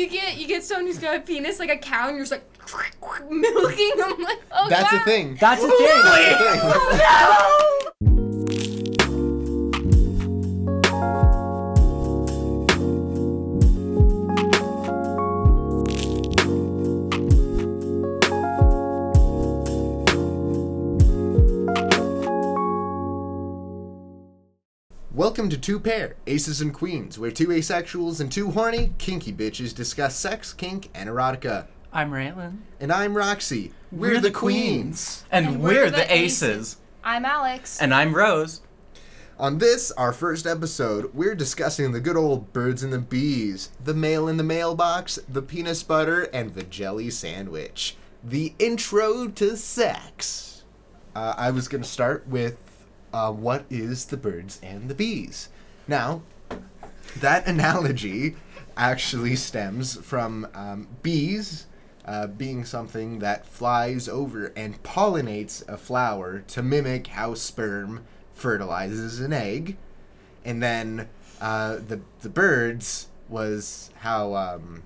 you get you get someone who's got a penis like a cow, and you're just like milking. I'm like, oh That's god. a thing. That's a thing. That's a thing. Welcome to Two Pair, Aces and Queens, where two asexuals and two horny, kinky bitches discuss sex, kink, and erotica. I'm Raylan. And I'm Roxy. We're, the, queens. And, we're, the aces. I'm Alex. And I'm Rose. On this, our first episode, we're discussing the good old birds and the bees, the mail in the mailbox, the peanut butter, and the jelly sandwich. The intro to sex. Uh, I was going to start with uh, what is the birds and the bees? Now, that analogy actually stems from um, bees uh, being something that flies over and pollinates a flower to mimic how sperm fertilizes an egg, and then uh, the the birds was how um,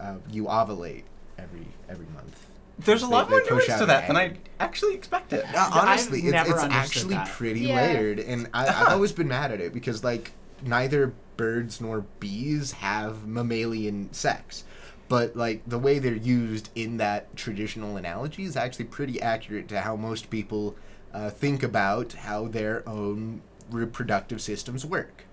uh, you ovulate every every month. There's a lot they more push nuance to an that than egg. I actually expected. Uh, honestly, it's, never it's understood actually that. pretty Yeah. layered, and I, I've always been mad at it because like neither birds nor bees have mammalian sex, but like the way they're used in that traditional analogy is actually pretty accurate to how most people uh, think about how their own reproductive systems work.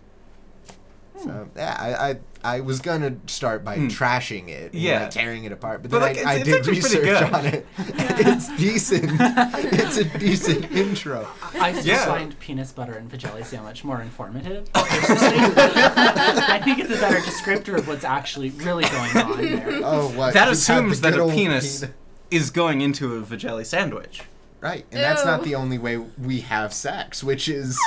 So yeah, I, I I was gonna start by trashing it, and, Yeah. like, tearing it apart, but But, then like, I, it's- I did actually research good. on it. it's decent. it's a decent intro. I just Yeah. find peanut butter and Vajelli sandwich more informative. I think it's a better descriptor of what's actually really going on there. Oh, what? That Just assumes that a old penis peanut- is going into a vajelli sandwich. Right, and that's not the only way we have sex, which is,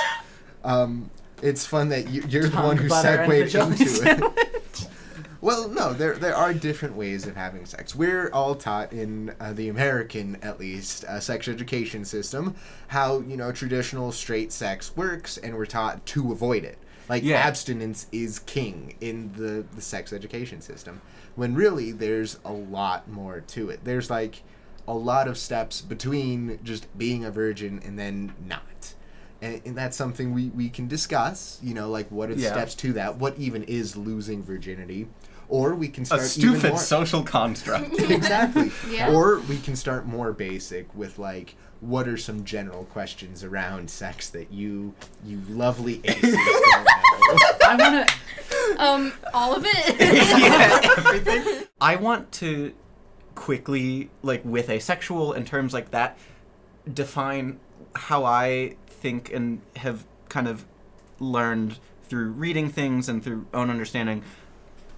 um, it's fun that you, you're the one who butter segued into it. Well, no, there there are different ways of having sex. We're all taught in uh, the American, at least, uh, sex education system how you know traditional straight sex works, and we're taught to avoid it. Like Yeah. abstinence is king in the the sex education system, when really there's a lot more to it. There's like a lot of steps between just being a virgin and then not. And, and that's something we, we can discuss, you know, like what are the Yeah. steps to that? What even is losing virginity? Or we can A start even stupid more social construct. exactly. Yeah. Or we can start more basic with like, what are some general questions around sex that you you lovely aces? I want to. um, all of it. yeah, everything. I want to quickly, like with asexual and terms like that, define how I think and have kind of learned through reading things and through own understanding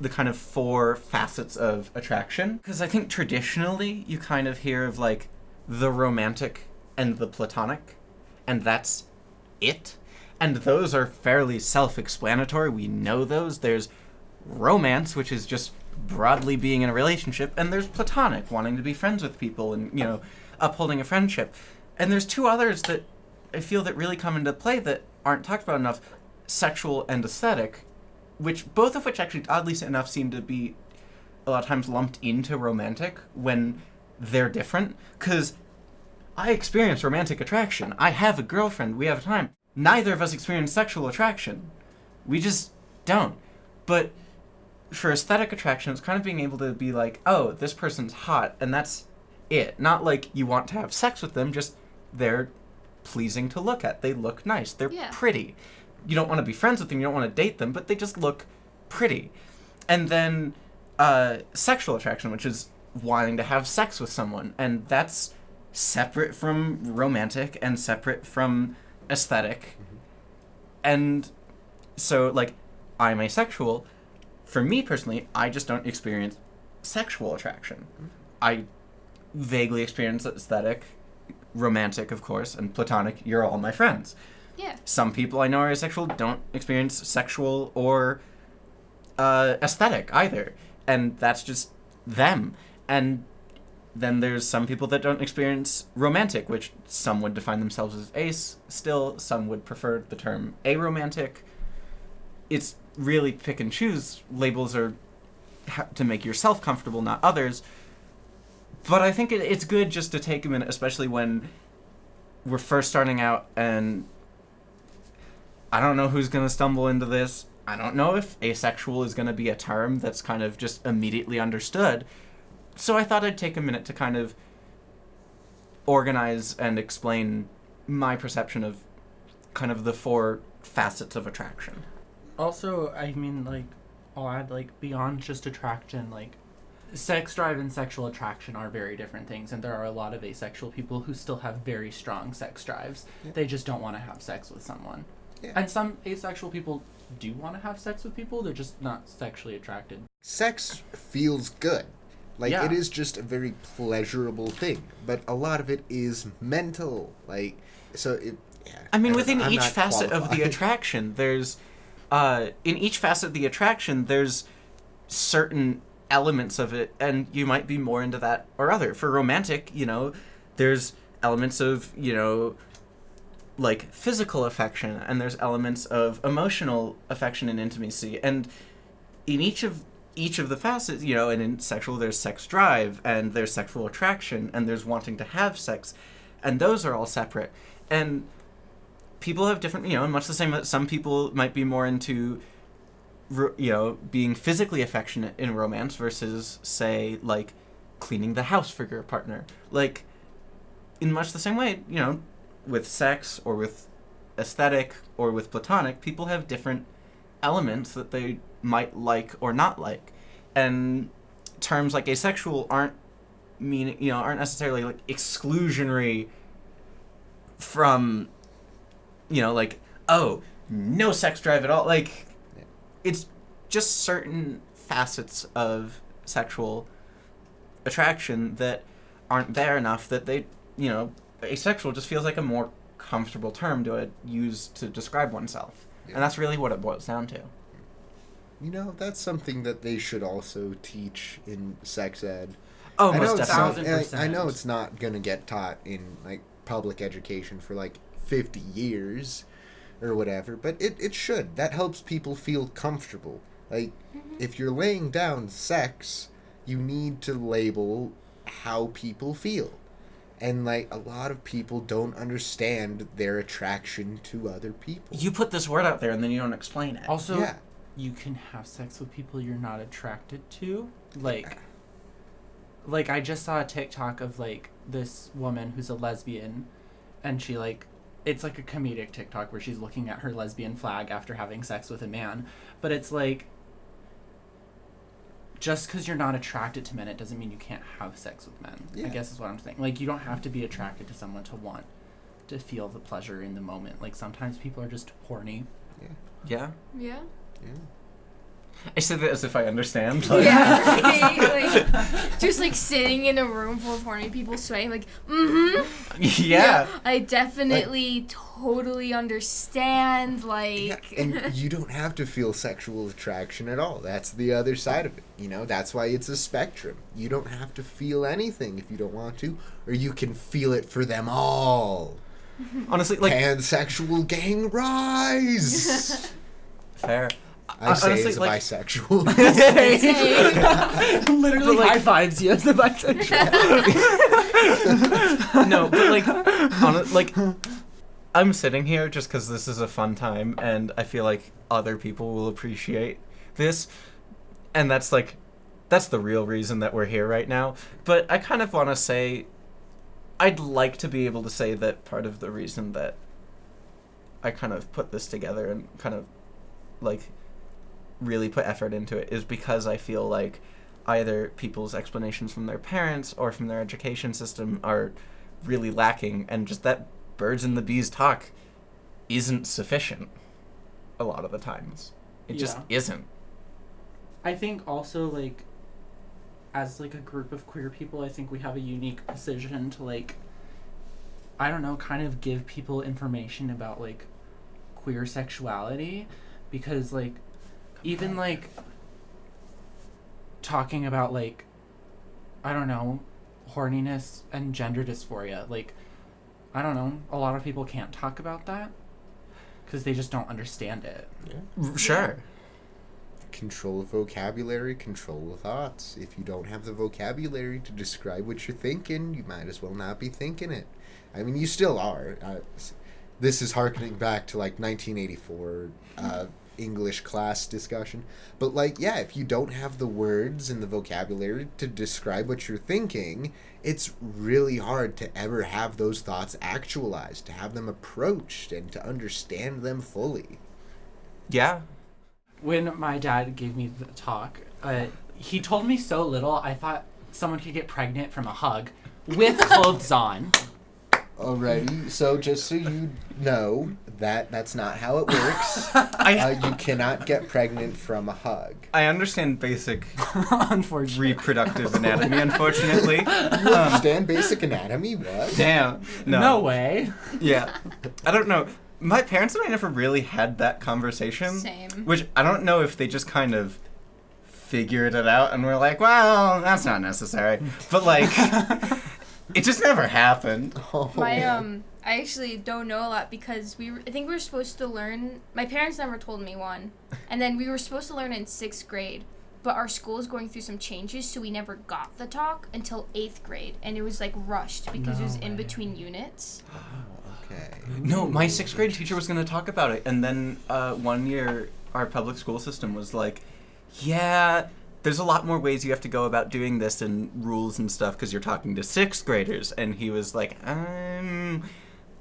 the kind of four facets of attraction. Because I think traditionally you kind of hear of like the romantic and the platonic, and that's it. And those are fairly self explanatory. We know those. There's romance, which is just broadly being in a relationship, and there's platonic, wanting to be friends with people and, you know, upholding a friendship. And there's two others that I feel that really come into play that aren't talked about enough sexual and aesthetic, which both of which actually, oddly enough, seem to be a lot of times lumped into romantic when they're different. Because I experience romantic attraction. I have a girlfriend. We have a time. Neither of us experience sexual attraction. We just don't. But for aesthetic attraction, it's kind of being able to be like, oh, this person's hot, and that's it. Not like you want to have sex with them, just they're pleasing to look at. They look nice. They're Yeah. pretty. You don't want to be friends with them, you don't want to date them, but they just look pretty. And then uh, sexual attraction, which is wanting to have sex with someone, and that's separate from romantic and separate from esthetic And so, like, I'm asexual. For me personally, I just don't experience sexual attraction. I vaguely experience aesthetic, romantic, of course, and platonic. You're all my friends. Yeah. Some people I know are asexual don't experience sexual or uh, aesthetic either, and that's just them. And then there's some people that don't experience romantic, which some would define themselves as ace still, some would prefer the term aromantic. It's really pick and choose. Labels are ha- to make yourself comfortable, not others. But I think it, it's good just to take a minute, especially when we're first starting out and I don't know who's to stumble into this. I don't know if asexual is to be a term that's kind of just immediately understood. So I thought I'd take a minute to kind of organize and explain my perception of kind of the four facets of attraction. Also, I mean, like, I'll add, like, beyond just attraction, like, sex drive and sexual attraction are very different things, and there are a lot of asexual people who still have very strong sex drives. Yeah. They just don't want to have sex with someone. Yeah. And some asexual people do want to have sex with people, they're just not sexually attracted. Sex feels good. Like Yeah. it is just a very pleasurable thing, but a lot of it is mental. Like so it yeah, I mean, don't within each not facet of the attraction, there's, uh, in each facet of the attraction, there's certain elements of it, and you might be more into that or other. For romantic, you know, there's elements of, you know, like physical affection, and there's elements of emotional affection and intimacy, and in each of each of the facets, you know, and in sexual, there's sex drive, and there's sexual attraction, and there's wanting to have sex, and those are all separate. And people have different, you know, much the same that some people might be more into, you know, being physically affectionate in romance versus, say, like cleaning the house for your partner. Like, in much the same way, you know, with sex or with aesthetic or with platonic, people have different elements that they might like or not like. And terms like asexual aren't mean you know aren't necessarily like exclusionary from you know like oh no sex drive at all like. It's just certain facets of sexual attraction that aren't there enough that they you know asexual just feels like a more comfortable term to uh, use to describe oneself Yeah. and that's really what it boils down to You know, that's something that they should also teach in sex ed. oh I know most definitely not, I, I know it's not gonna get taught in like public education for like fifty years or whatever, but it, it should. That helps people feel comfortable. Like mm-hmm. if you're laying down sex, you need to label how people feel. And like a lot of people don't understand their attraction to other people. you put this word out there and then you don't explain it Also, yeah. you can have sex with people you're not attracted to. Like, like I just saw a TikTok of like this woman who's a lesbian, and she like, it's like a comedic TikTok where she's looking at her lesbian flag after having sex with a man, but it's like. Just because you're not attracted to men, it doesn't mean you can't have sex with men. Yeah. I guess is what I'm saying. Like, you don't have to be attracted to someone to want to feel the pleasure in the moment. Like, sometimes people are just horny. yeah Yeah. Yeah. I said that as if i understand like- Yeah. right? Like, just like sitting in a room full of horny people sweating, like, mm-hmm. yeah. I definitely totally understand. Like, Yeah, and you don't have to feel sexual attraction at all. That's the other side of it. You know, that's why it's a spectrum. You don't have to feel anything if you don't want to, or you can feel it for them all. honestly like Pansexual gang rise! fair I say honestly, as a like- bisexual. Same. Literally like- high fives you as a bisexual. no, but like, on like, I'm sitting here just because this is a fun time, and I feel like other people will appreciate this, and that's like, that's the real reason that we're here right now. But I kind of want to say, I'd like to be able to say that part of the reason that I kind of put this together and kind of like really put effort into it is because I feel like either people's explanations from their parents or from their education system are really lacking and just that birds and the bees talk isn't sufficient a lot of the times. It just isn't. I think also like as like a group of queer people, I think we have a unique position to like I don't know, kind of give people information about like queer sexuality because like even like talking about like I don't know, horniness and gender dysphoria, like I don't know, a lot of people can't talk about that because they just don't understand it. R- sure control of vocabulary, control of thoughts. If you don't have the vocabulary to describe what you're thinking, you might as well not be thinking it. I mean, you still are. Uh, this is harkening back to like 1984 uh, English class discussion. But like, yeah, if you don't have the words and the vocabulary to describe what you're thinking, it's really hard to ever have those thoughts actualized, to have them approached, and to understand them fully. Yeah. when my dad gave me the talk, uh, he told me so little. I thought someone could get pregnant from a hug with clothes on. Alrighty, so just so you know that that's not how it works. I uh, you cannot get pregnant from a hug. I understand basic reproductive anatomy, unfortunately. You Um, understand basic anatomy? What? damn. No. No. way. Yeah. I don't know. My parents and I never really had that conversation. Same. Which I don't know if they just kind of figured it out and were like, well, that's not necessary. But like, it just never happened. Oh. My um, I actually don't know a lot because we were, I think we were supposed to learn. My parents never told me one, and then we were supposed to learn in sixth grade, but our school is going through some changes, so we never got the talk until eighth grade, and it was like rushed because it was No in way. between units. Okay. No, my sixth grade teacher was going to talk about it, and then uh, one year our public school system was like, "Yeah, there's a lot more ways you have to go about doing this and rules and stuff because you're talking to sixth graders." And he was like, "Um,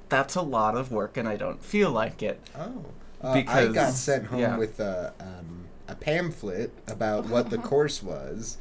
that's a lot of work, and I don't feel like it." Oh. Uh, I got sent home yeah. with a, um, a pamphlet about what the course was,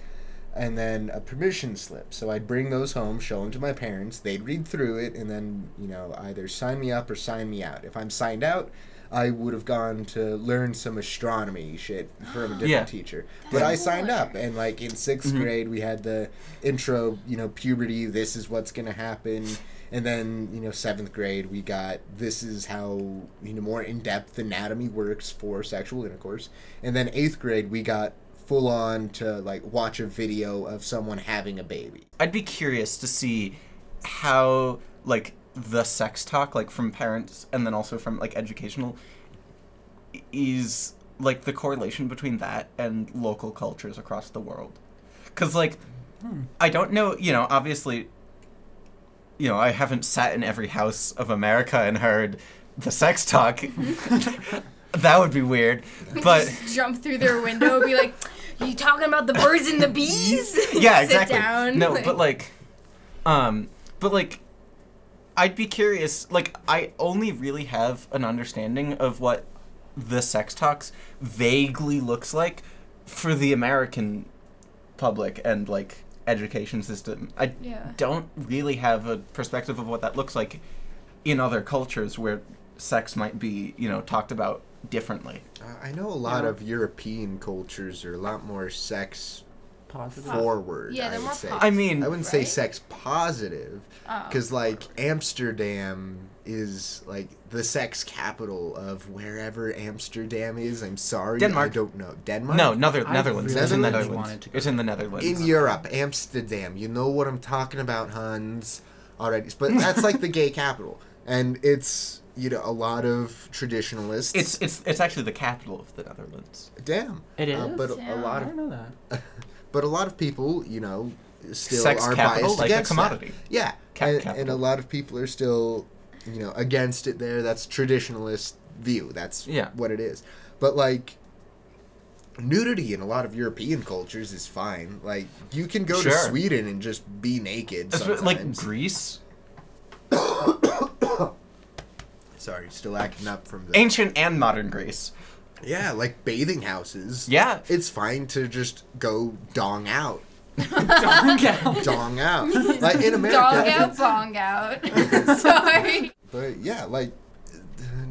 and then a permission slip. So I'd bring those home, show them to my parents. They'd read through it, and then you know either sign me up or sign me out. If I'm signed out, I would have gone to learn some astronomy shit from a different Yeah. teacher. But I signed up, and like in 6th Mhm. grade, we had the intro, you know, puberty. This is what's gonna happen. And then, you know, seventh grade, we got this is how, you know, more in depth anatomy works for sexual intercourse. And then eighth grade, we got full on to like watch a video of someone having a baby. I'd be curious to see how like the sex talk like from parents and then also from like educational is like the correlation between that and local cultures across the world cuz like I don't know, you know, obviously you know, I haven't sat in every house of America and heard the sex talk. that would be weird. But Just jump through their window, be like, "You talking about the birds and the bees?" yeah, Sit exactly. down. No, but like, um, but like, I'd be curious. Like, I only really have an understanding of what the sex talks vaguely looks like for the American public and like education system. I Yeah. don't really have a perspective of what that looks like in other cultures where sex might be, you know, talked about differently. Uh, I know a lot Yeah. of European cultures are a lot more sex Positive. forward. Yeah, I they're would more say. pop- I mean, I wouldn't say Right? sex positive. Oh. Because, like, Amsterdam is, like, the sex capital of wherever Amsterdam is. I'm sorry. Denmark. I don't know. Denmark? no, Nether- I Netherlands. really it's in really Netherlands. wanted to go It's in the Netherlands. In Europe, Amsterdam. You know what I'm talking about, Huns. Already. But that's, like, the gay capital. And it's, you know, a lot of traditionalists. It's it's it's actually the capital of the Netherlands. Damn. It is. Uh, but a- Yeah. a lot I of don't know that. but a lot of people, you know, still Sex are capital, biased like a against commodity. That. Yeah, Cap and, and a lot of people are still, you know, against it. There, that's traditionalist view. That's Yeah. what it is. But like, nudity in a lot of European cultures is fine. Like, you can go to Sweden and just be naked. It's like. Greece, Sorry, still acting up from the. ancient and modern Greece. Yeah, like bathing houses. Yeah, It's fine to just go dong out. Don't get- Dong out. like in America. Dog it's- out, bong out. Sorry. But yeah, like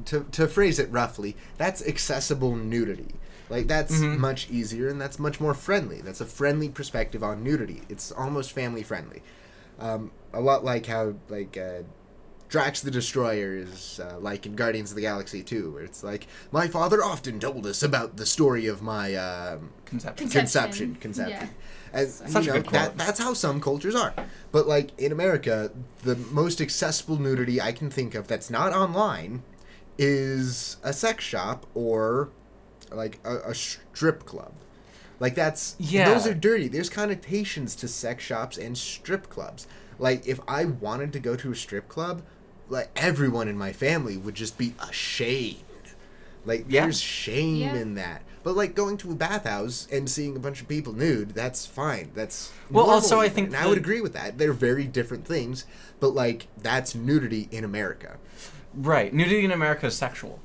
to to phrase it roughly, that's accessible nudity. Like that's Mhm. much easier and that's much more friendly. That's a friendly perspective on nudity. It's almost family friendly. Um, a lot like how like uh, Drax the Destroyer is uh, like in Guardians of the Galaxy 2, where it's like my father often told us about the story of my um, conception. conception Conception. conception Yeah. and Such you a know, good that, that's how some cultures are but like in america the most accessible nudity i can think of that's not online is a sex shop or like a, a strip club. Like that's Yeah. those are dirty. There's connotations to sex shops and strip clubs. Like if I wanted to go to a strip club, like everyone in my family would just be ashamed. Like Yeah. there's shame Yeah. in that. But like going to a bathhouse and seeing a bunch of people nude, that's fine. That's Well, normal also, I think and I would agree with that. They're very different things, but like that's nudity in America. Right. Nudity in America is sexual.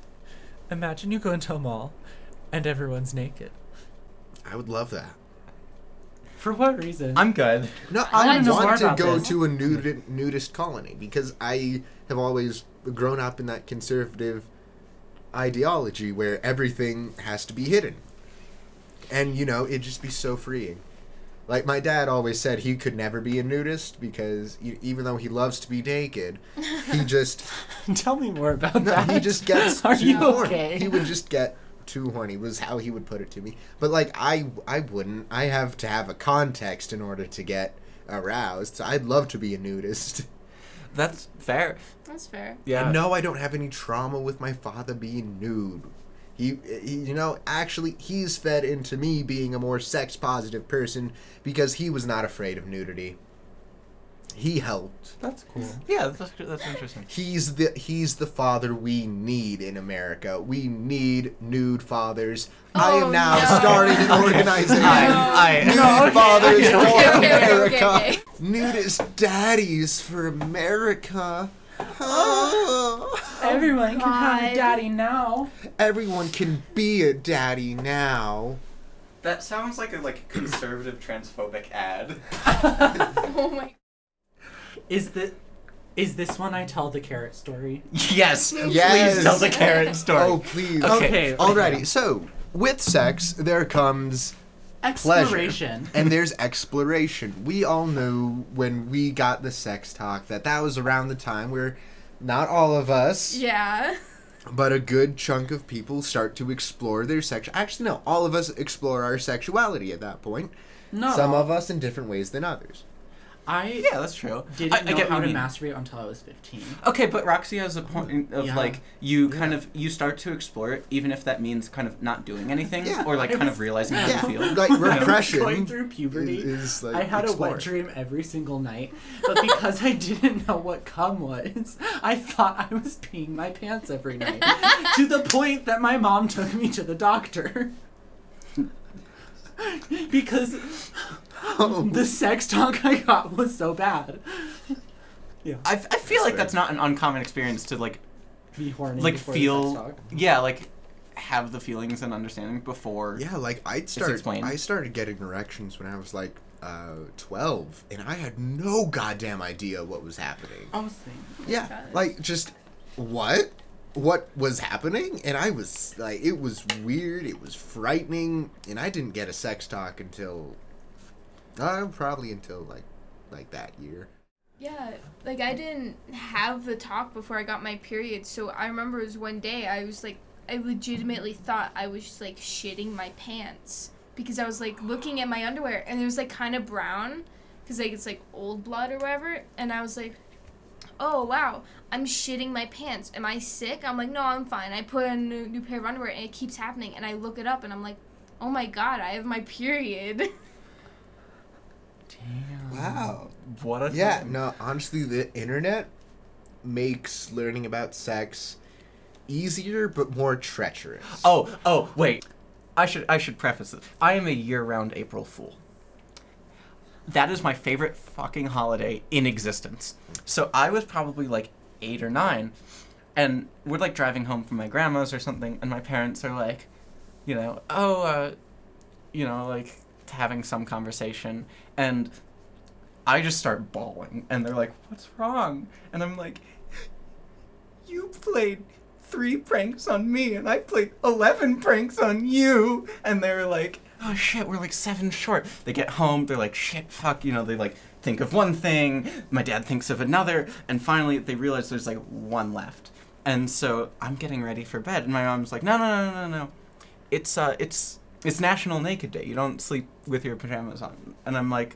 Imagine you go into a mall and everyone's naked. I would love that. For what reason? I'm good. No, I I, wanna know more want to go this. to a nudi- nudist colony because I have always grown up in that conservative ideology where everything has to be hidden. And, you know, it'd just be so freeing. Like, my dad always said he could never be a nudist because e- even though he loves to be naked, he just Tell me more about no, that. he just gets Are too you horny. okay? He would just get too horny was how he would put it to me. But like I I wouldn't. I have to have a context in order to get aroused. So I'd love to be a nudist. That's fair. That's fair. Yeah. And no, I don't have any trauma with my father being nude. He, he, you know, actually, he's fed into me being a more sex positive person because he was not afraid of nudity. He helped. That's cool. Yeah, that's, that's interesting. He's the he's the father we need in America. We need nude fathers. I Oh, am now no. starting an organization. I- I- nude No, okay, fathers okay, for okay, okay, okay, America. okay. Nudist daddies for America. Oh. Everyone can have a daddy now. Everyone can be a daddy now. That sounds like a like conservative transphobic ad. Oh my. Is the is this when I tell the carrot story? yes. Yes. Please tell the carrot oh, story. Oh, please. Okay. Okay. Alrighty, so with sex, there comes pleasure. Exploration. and there's exploration. We all knew when we got the sex talk that that was around the time where not all of us, Yeah. but a good chunk of people start to explore their sex. Actually, no, all of us explore our sexuality at that point. No. Some of us in different ways than others. I Yeah, that's true. didn't I, I know get how to you mean. masturbate until I was 15. Okay, but Roxy has a point of Yeah. like you kind of you start to explore it, even if that means kind of not doing anything Yeah. or like I kind was- of realizing how Yeah, you feel. like I was repression going through puberty. is like I had a wet dream every single night, but because I didn't know what cum was, I thought I was peeing my pants every night. to the point that my mom took me to the doctor. because Oh. the sex talk I got was so bad. Yeah. I, I feel like fair. that's not an uncommon experience to like Be horny like before the sex feel talk. yeah like have the feelings and understanding before Yeah, like I'd start. I started getting erections when I was like uh, twelve, and I had no goddamn idea what was happening. I was saying. Yeah, God. like just what? What was happening? And I was like, it was weird. It was frightening, and I didn't get a sex talk until, uh, probably until like, like that year. Yeah, like I didn't have the talk before I got my period, so I remember it was one day I was like, I legitimately thought I was just like shitting my pants because I was like looking at my underwear and it was like kind of brown because like it's like old blood or whatever, and I was like, oh wow, I'm shitting my pants. Am I sick? I'm like, no, I'm fine. I put on a new, new pair of underwear and it keeps happening, and I look it up and I'm like, oh my god, I have my period. Wow. what a Yeah. time. No, honestly, the internet makes learning about sex easier but more treacherous. Oh, oh, wait. I should I should preface this. I am a year-round April Fool. That is my favorite fucking holiday in existence. So I was probably like 8 or 9 and we're like driving home from my grandma's or something and my parents are like, you know, oh uh you know, like having some conversation and I just start bawling and they're like, "What's wrong?" And I'm like, you played three pranks on me and I played 11 pranks on you. And they're like, oh shit, we're like seven short. They get home, they're like, shit, fuck, you know, they like think of one thing, my dad thinks of another, and finally they realize there's like one left. And so I'm getting ready for bed, and my mom's like, No no, no, no, no, no. It's, uh, it's, it's National Naked Day. You don't sleep with your pajamas on. And I'm like,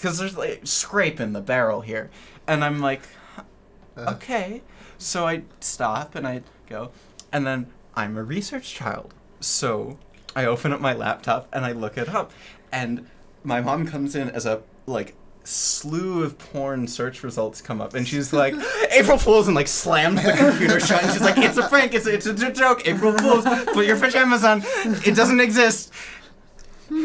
because there's like scrape in the barrel here. And I'm like, Uh, okay. So I stop and I go, and then I'm a research child. So I open up my laptop and I look it up, and my mom comes in as a like slew of porn search results come up, and she's like, "April Fools," and like slams the computer shut, and she's like, "It's a prank. It's a, it's a joke. April Fools. Put your on. Amazon, it doesn't exist."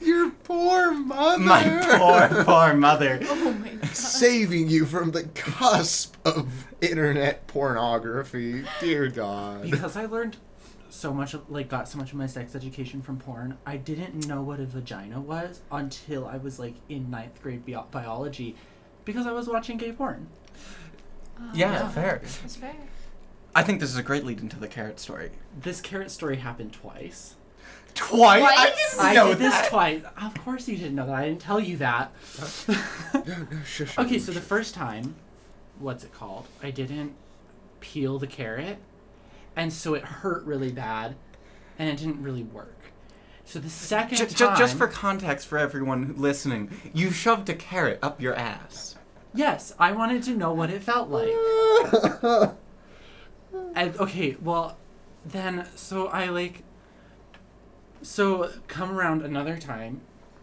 Your poor mother. My poor, poor mother. Oh my god. Saving you from the cusp of internet pornography. Dear God. because I learned so much like got so much of my sex education from porn. I didn't know what a vagina was until I was like in ninth grade bio- biology, because I was watching gay porn. Oh, yeah, Yeah. fair. That's fair. I think this is a great lead into the carrot story. This carrot story happened twice. Twice? I didn't I know did this that. twice. Of course you didn't know that. I didn't tell you that. No, no, shush. okay, so the first time, what's it called? I didn't peel the carrot, and so it hurt really bad, and it didn't really work. So the second Ju- time, just for context for everyone listening, you shoved a carrot up your ass. yes, I wanted to know what it felt like. And okay, well, then so I like. So come around another time,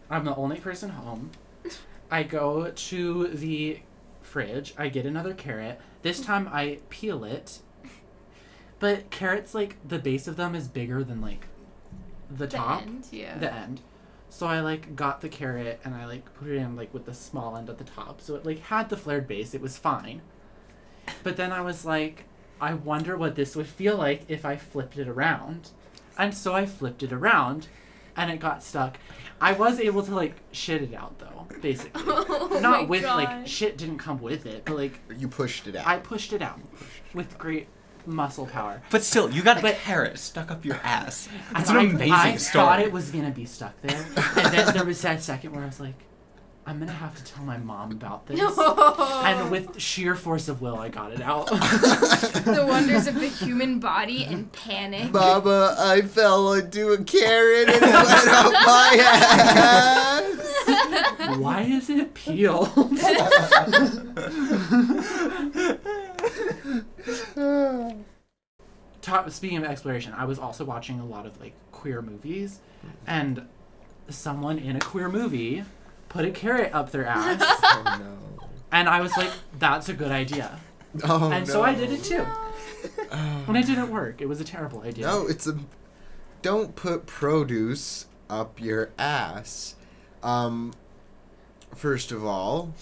I'm the only person home. I go to the fridge. I get another carrot. This time I peel it. But carrots like the base of them is bigger than like the, The top, end, yeah. the end. So I like got the carrot and I like put it in like with the small end at the top. So it like had the flared base. It was fine. But then I was like, I wonder what this would feel like if I flipped it around. And so I flipped it around and it got stuck. I was able to like shit it out though, basically. Oh Not my with like shit didn't come with it, but like You pushed it out. I pushed it out with great muscle power. But still, you got a But- carrot stuck up your ass. That's It's an I, amazing I story. I thought it was gonna be stuck there, and then there was that second where I was like, "I'm gonna have to tell my mom about this." No. And with sheer force of will, I got it out. the wonders of the human body and panic. Mama, I fell into a carrot and it went up my ass. Why is it peeled? Ta- speaking of exploration, I was also watching a lot of like queer movies, and someone in a queer movie put a carrot up their ass, oh no. and I was like, "That's a good idea," Oh and no. so I did it too. And it didn't work. It was a terrible idea. No, it's a. Don't put produce up your ass. Um, first of all,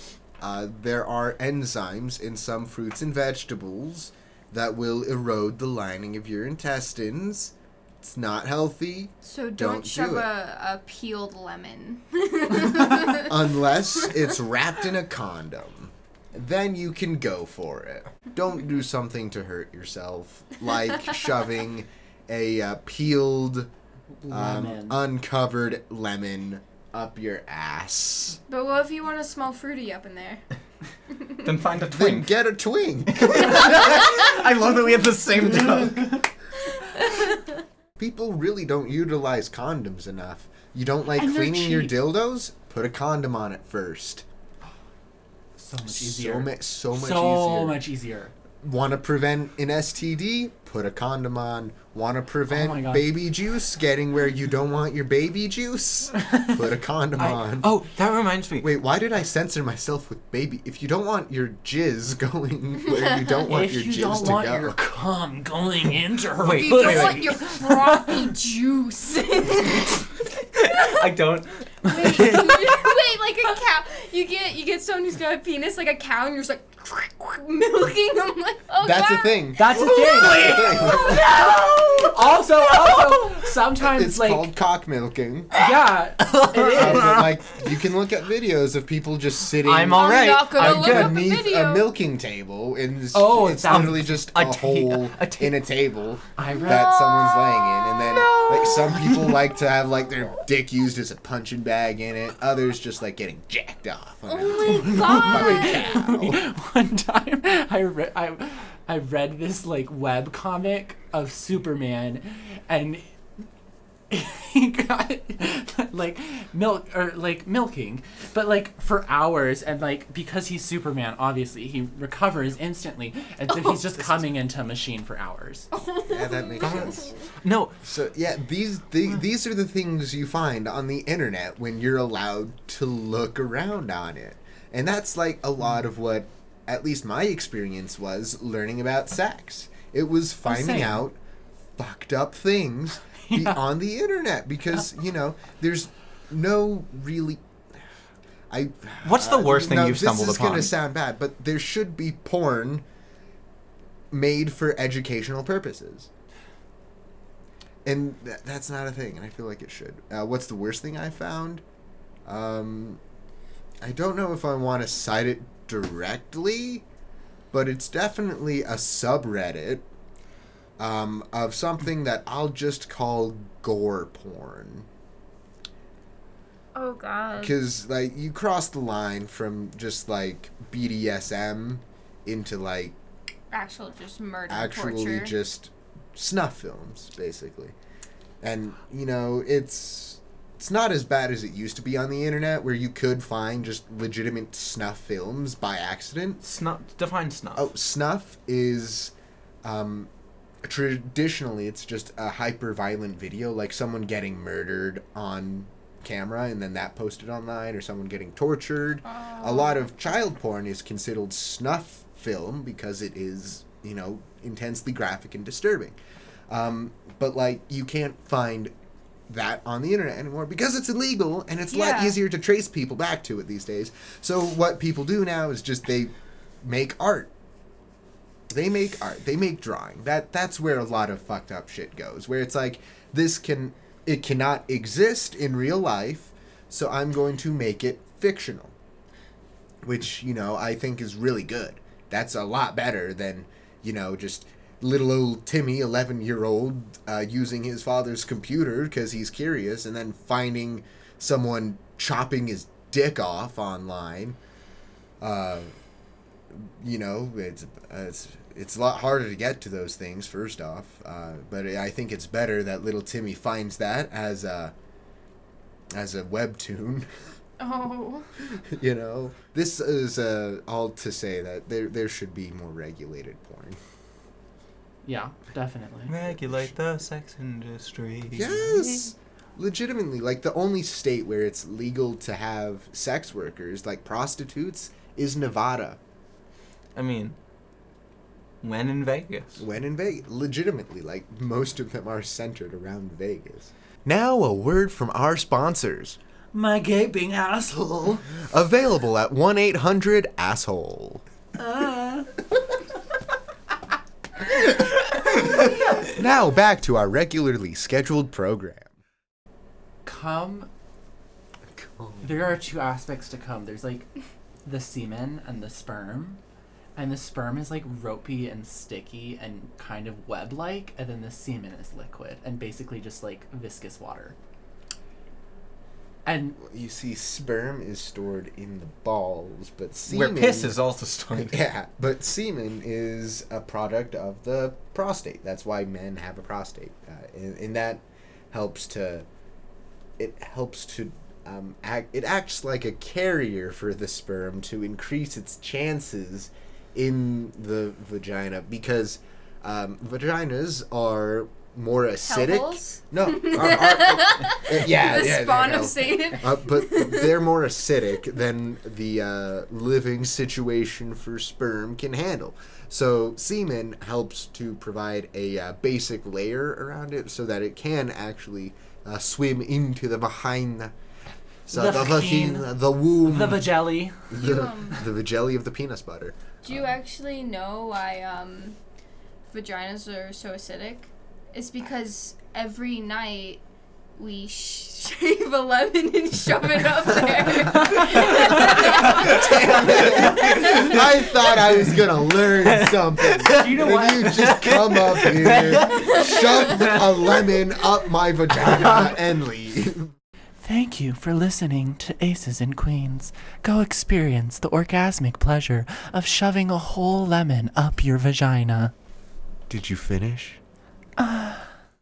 uh, there are enzymes in some fruits and vegetables that will erode the lining of your intestines. It's not healthy So don't, Don't shove it. a, a peeled lemon. unless it's wrapped in a condom. Then you can go for it. Don't do something to hurt yourself, like shoving a uh, peeled um, uncovered lemon up your ass. But what if you want to smell fruity up in there? Then find a Then get a twink. I love that we have the same joke. People really don't utilize condoms enough. You don't like And cleaning your dildos? Put a condom on it first. so much So, easier. ma- so much so easier. much easier. Want to prevent an STD? Put a condom on. Want to Oh prevent God. baby juice getting where you don't want your baby juice? Put a condom I- on. oh, that reminds me. Wait, why did I censor myself with baby? If you don't want your jizz going where you don't want if your you jizz don't to want go. your cum going into her Wait, You don't wait, want your frothy juice. I don't. Wait, wait, like a cow. You get you get someone who's got a penis like a cow, and you're just like milking. I'm like, oh That's God. the thing. That's a thing. No. also, also, sometimes It's like called cock milking. yeah, it Uh, is. but, like you can look at videos of people just sitting I'm all I'm right. not gonna I'm look good. up a underneath a, milking table, and it's, Oh, it's that- literally just a a, ta- hole a ta- in a table I read. that someone's laying in, and then No. Like some people like to have like their dick used as a punching bag in it. Others just like getting jacked off. Oh my oh by God. One time, I read I, I read this like web comic of Superman, and he got like milk or like milking, but like for hours and like because he's Superman, obviously he recovers instantly, and so he's oh. just coming into a machine for hours. Oh yeah, that makes sense. No, So yeah, these the, these are the things you find on the internet when you're allowed to look around on it, and that's like a lot of what, at least my experience was learning about sex. It was oh, finding out fucked up things be- Yeah. on the internet because you know there's no really. I. What's the worst thing no, you've stumbled upon? This is gonna sound bad, but there should be porn made for educational purposes and th- that's not a thing and i feel like it should uh, what's the worst thing i found um, i don't know if i want to cite it directly but it's definitely a subreddit um, of something that i'll just call gore porn Oh God. because like you cross the line from just like bdsm into like Actual just murder actually torture. just snuff films basically and you know it's it's not as bad as it used to be on the internet where you could find just legitimate snuff films by accident snuff. Define snuff. oh snuff is um traditionally it's just a hyper violent video like someone getting murdered on camera and then that posted online or someone getting tortured. A lot of child porn is considered snuff film because it is you know intensely graphic and disturbing. Um, but like you can't find that on the internet anymore because it's illegal and it's a lot easier to trace people back to it these days. So what people do now is just they make art they make art. They make drawing. That that's where a lot of fucked up shit goes where it's like this can it cannot exist in real life so i'm going to make it fictional. Which you know i think is really good. That's a lot better than you know just little old timmy 11 year old uh, using his father's computer because he's curious and then finding someone chopping his dick off online. Uh, you know, it's it's it's a lot harder to get to those things. First off, uh, but I think it's better that little Timmy finds that as a as a webtoon. oh. you know, this is uh, all to say that there there should be more regulated porn. Yeah, definitely. Regulate the sex industry. Yes. Legitimately, like the only state where it's legal to have sex workers, like prostitutes, is Nevada. I mean, when in Vegas. When in Vegas. Legitimately, like most of them are centered around Vegas. Now, a word from our sponsors. My gaping asshole. Available at 1 800 Asshole. Uh. now, back to our regularly scheduled program. Come. There are two aspects to come. There's like the semen and the sperm. And the sperm is like ropey and sticky and kind of web like, and then the semen is liquid and basically just like viscous water. And You see, sperm is stored in the balls, but semen. Where piss is also stored. Yeah, but semen is a product of the prostate. That's why men have a prostate, uh, and, and that helps to. It helps to. Um, act, it acts like a carrier for the sperm to increase its chances in the vagina because um, vaginas are more acidic. Hellholes? No, are, are- uh, yeah, the yeah, spawn they're of hell- Satan. uh, but they're more acidic than the uh, living situation for sperm can handle. So semen helps to provide a uh, basic layer around it so that it can actually uh, swim into the vagina. So The the, vagina. vagina, the womb, the vajelly. the, the vajelly of the penis butter. Do you actually know why um, vaginas are so acidic? It's because every night we sh- shave a lemon and shove it up there. I thought I was gonna learn something. You know and what? you just come up here, shove a lemon up my vagina, and leave. Thank you for listening to Aces and Queens. Go experience the orgasmic pleasure of shoving a whole lemon up your vagina. Did you finish? Ah.